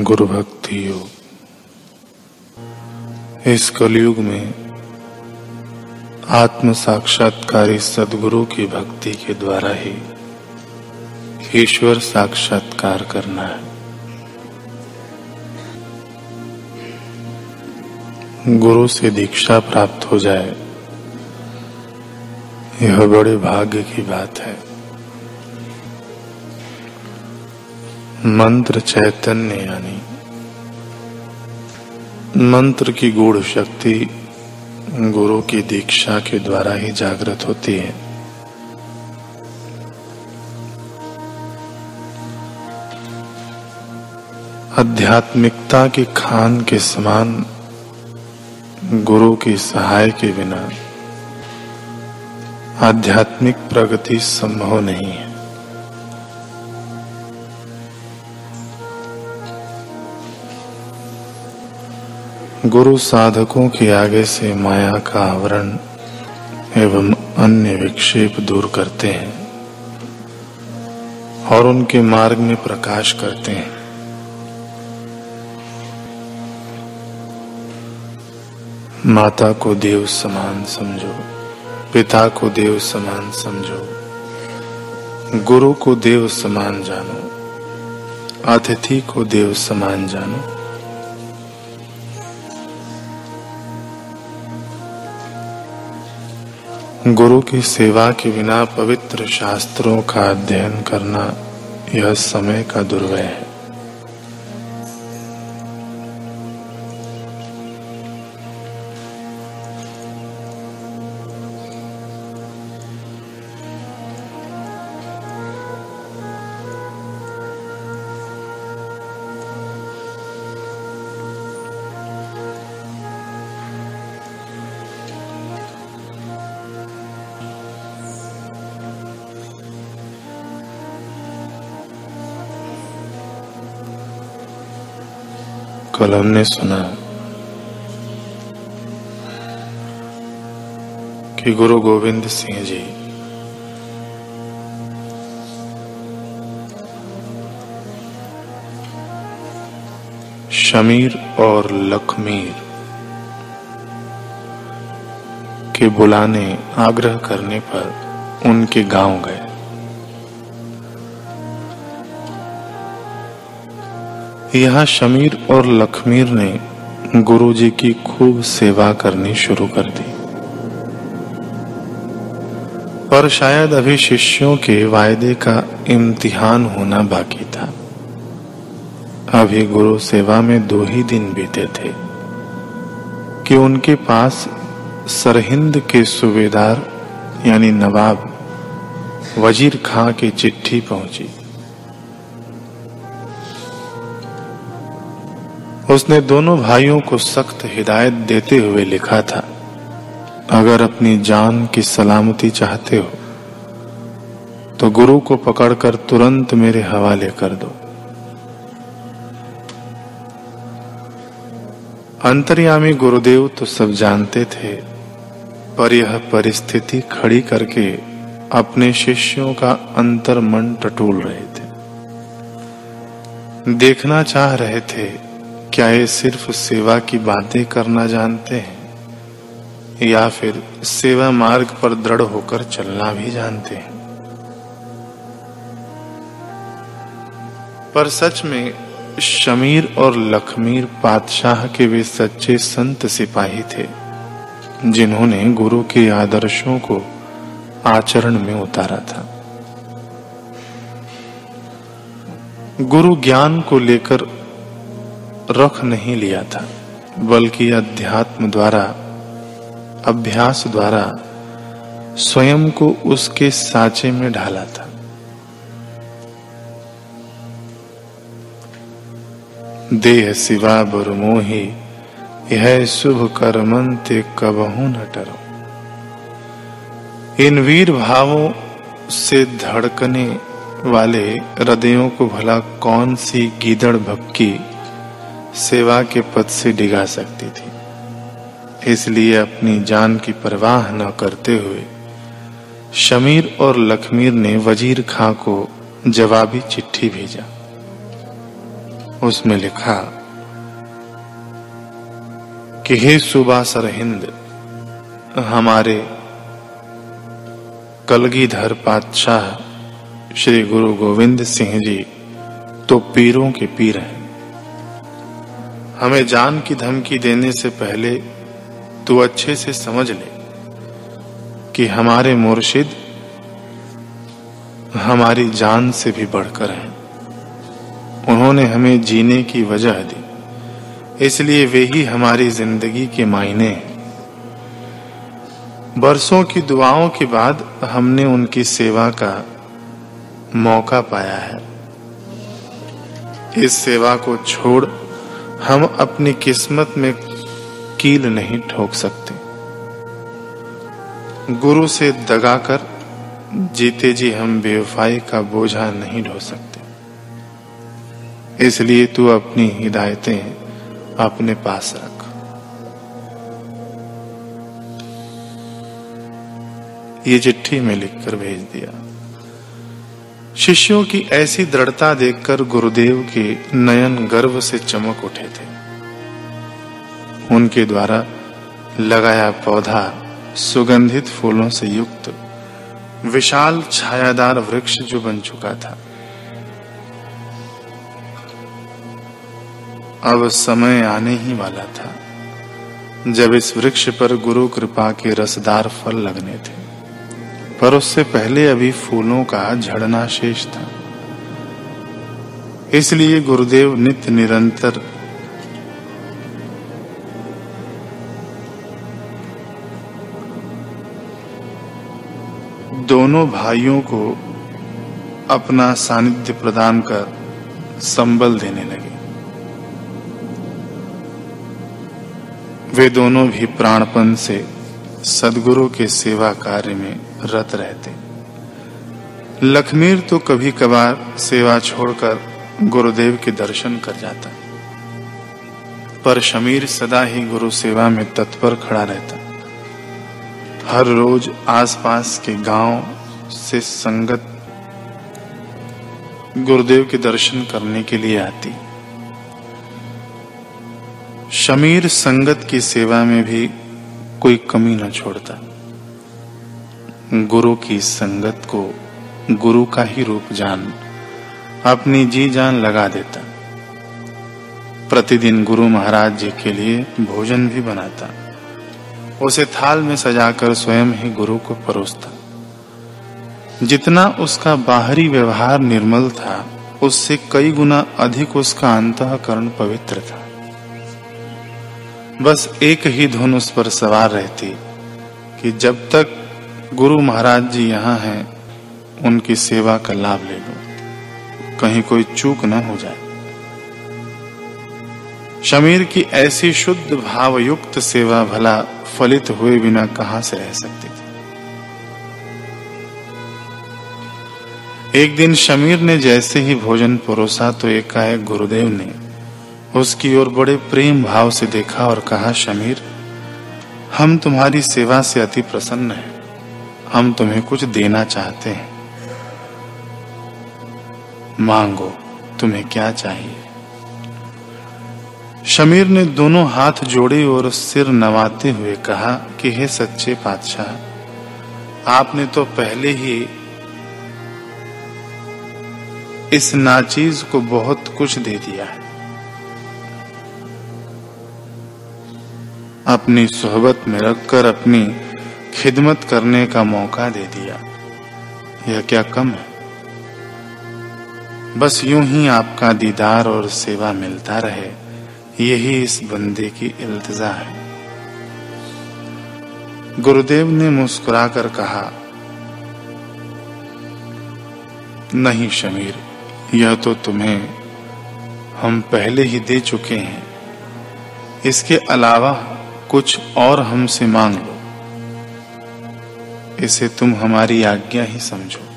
गुरु भक्ति योग। इस कलयुग में आत्म साक्षात्कारी सदगुरु की भक्ति के द्वारा ही ईश्वर साक्षात्कार करना है। गुरु से दीक्षा प्राप्त हो जाए, यह बड़े भाग्य की बात है। मंत्र चैतन्य यानी। मंत्र की गूढ़ शक्ति गुरु की दीक्षा के द्वारा ही जागृत होती है। आध्यात्मिकता की खान के समान गुरु की सहाय के बिना आध्यात्मिक प्रगति संभव नहीं है। गुरु साधकों के आगे से माया का आवरण एवं अन्य विक्षेप दूर करते हैं और उनके मार्ग में प्रकाश करते हैं। माता को देव समान समझो, पिता को देव समान समझो, गुरु को देव समान जानो, अतिथि को देव समान जानो। गुरु की सेवा के बिना पवित्र शास्त्रों का अध्ययन करना यह समय का दुर्व्यय है। कल हमने सुना कि गुरु गोविंद सिंह जी शमीर और लखमीर के बुलाने, आग्रह करने पर उनके गाँव गए। यहाँ शमीर और लखमीर ने गुरुजी की खूब सेवा करनी शुरू कर दी। पर शायद अभी शिष्यों के वायदे का इम्तिहान होना बाकी था। अभी गुरु सेवा में दो ही दिन बीते थे कि उनके पास सरहिंद के सूबेदार यानी नवाब वज़ीर खां की चिट्ठी पहुँची। उसने दोनों भाइयों को सख्त हिदायत देते हुए लिखा था, अगर अपनी जान की सलामती चाहते हो तो गुरु को पकड़कर तुरंत मेरे हवाले कर दो। अंतर्यामी गुरुदेव तो सब जानते थे, पर यह परिस्थिति खड़ी करके अपने शिष्यों का अंतर मन टटोल रहे थे। देखना चाह रहे थे क्या ये सिर्फ़ सेवा की बातें करना जानते हैं? या फिर सेवा मार्ग पर दृढ़ होकर चलना भी जानते हैं? पर सच में शमीर और लखमीर पातशाह के वे सच्चे संत सिपाही थे, जिन्होंने गुरु के आदर्शों को आचरण में उतारा था। गुरु ज्ञान को लेकर रख नहीं लिया था, बल्कि अध्यात्म द्वारा, अभ्यास द्वारा स्वयं को उसके साचे में ढाला था। देह सिवा बरमोही यह शुभ कर्मंते कबहू न टरो। इन वीर भावों से धड़कने वाले हृदयों को भला कौन सी गीदड़ भक्की सेवा के पद से डिगा सकती थी। इसलिए अपनी जान की परवाह न करते हुए शमीर और लखमीर ने वज़ीर खां को जवाबी चिट्ठी भेजा। उसमें लिखा, कि हे सुबह सरहिंद, हमारे कलगीधर पातशाह श्री गुरु गोविंद सिंह जी तो पीरों के पीर हैं। हमें जान की धमकी देने से पहले तू अच्छे से समझ ले कि हमारे मुर्शिद हमारी जान से भी बढ़कर हैं। उन्होंने हमें जीने की वजह दी। इसलिए वे ही हमारी ज़िंदगी के मायने हैं। बरसों की दुआओं के बाद हमने उनकी सेवा का मौका पाया है। इस सेवा को छोड़ हम अपनी किस्मत में कील नहीं ठोक सकते। गुरु से दगा कर जीते जी हम बेवफाई का बोझा नहीं ढो सकते। इसलिए तू अपनी हिदायतें अपने पास रख। ये चिट्ठी में लिखकर भेज दिया। शिष्यों की ऐसी दृढ़ता देखकर गुरुदेव के नयन गर्व से चमक उठे थे। उनके द्वारा लगाया पौधा सुगंधित फूलों से युक्त, विशाल छायादार वृक्ष जो बन चुका था। अब समय आने ही वाला था, जब इस वृक्ष पर गुरु कृपा के रसदार फल लगने थे। पर उससे पहले अभी फूलों का झड़ना शेष था। इसलिए गुरुदेव नित्य निरंतर दोनों भाइयों को अपना सानिध्य प्रदान कर संबल देने लगे। वे दोनों भी प्राणपन से सदगुरु के सेवा कार्य में रत रहते। लखमीर तो कभी कभार सेवा छोड़कर गुरुदेव के दर्शन कर जाता। पर शमीर सदा ही गुरु सेवा में तत्पर खड़ा रहता। हर रोज आसपास के गाँव से संगत गुरुदेव के दर्शन करने के लिए आती। शमीर संगत की सेवा में भी कोई कमी न छोड़ता। गुरु की संगत को गुरु का ही रूप जान, अपनी जी जान लगा देता। प्रतिदिन गुरु महाराज जी के लिए भोजन भी बनाता। उसे थाल में सजाकर स्वयं ही गुरु को परोसता। जितना उसका बाहरी व्यवहार निर्मल था, उससे कई गुना अधिक उसका अंतकरण पवित्र था। बस एक ही धुन उस पर सवार रहती कि जब तक गुरु महाराज जी यहाँ हैं, उनकी सेवा का लाभ ले लो। कहीं कोई चूक न हो जाए। शमीर की ऐसी शुद्ध भावयुक्त सेवा भला फलित हुए बिना कहाँ से रह सकती थी? एक दिन शमीर ने जैसे ही भोजन परोसा तो एकाएक गुरुदेव ने उसकी ओर बड़े प्रेम भाव से देखा और कहा, शमीर, हम तुम्हारी सेवा से अति प्रसन्न हैं। हम तुम्हें कुछ देना चाहते हैं। मांगो, तुम्हें क्या चाहिए? शमीर ने दोनों हाथ जोड़े और सिर नवाते हुए कहा कि, हे सच्चे पातशाह, आपने तो पहले ही इस नाचीज को बहुत कुछ दे दिया है। अपनी सोहबत में रखकर अपनी खिदमत करने का मौका दे दिया। यह क्या कम है? बस यूँ ही आपका दीदार और सेवा मिलता रहे, यही इस बंदे की इल्तजा है। गुरुदेव ने मुस्कुराकर कहा, नहीं शमीर, यह तो तुम्हें हम पहले ही दे चुके हैं। इसके अलावा कुछ और हमसे मांग लो। इसे तुम हमारी आज्ञा ही समझो।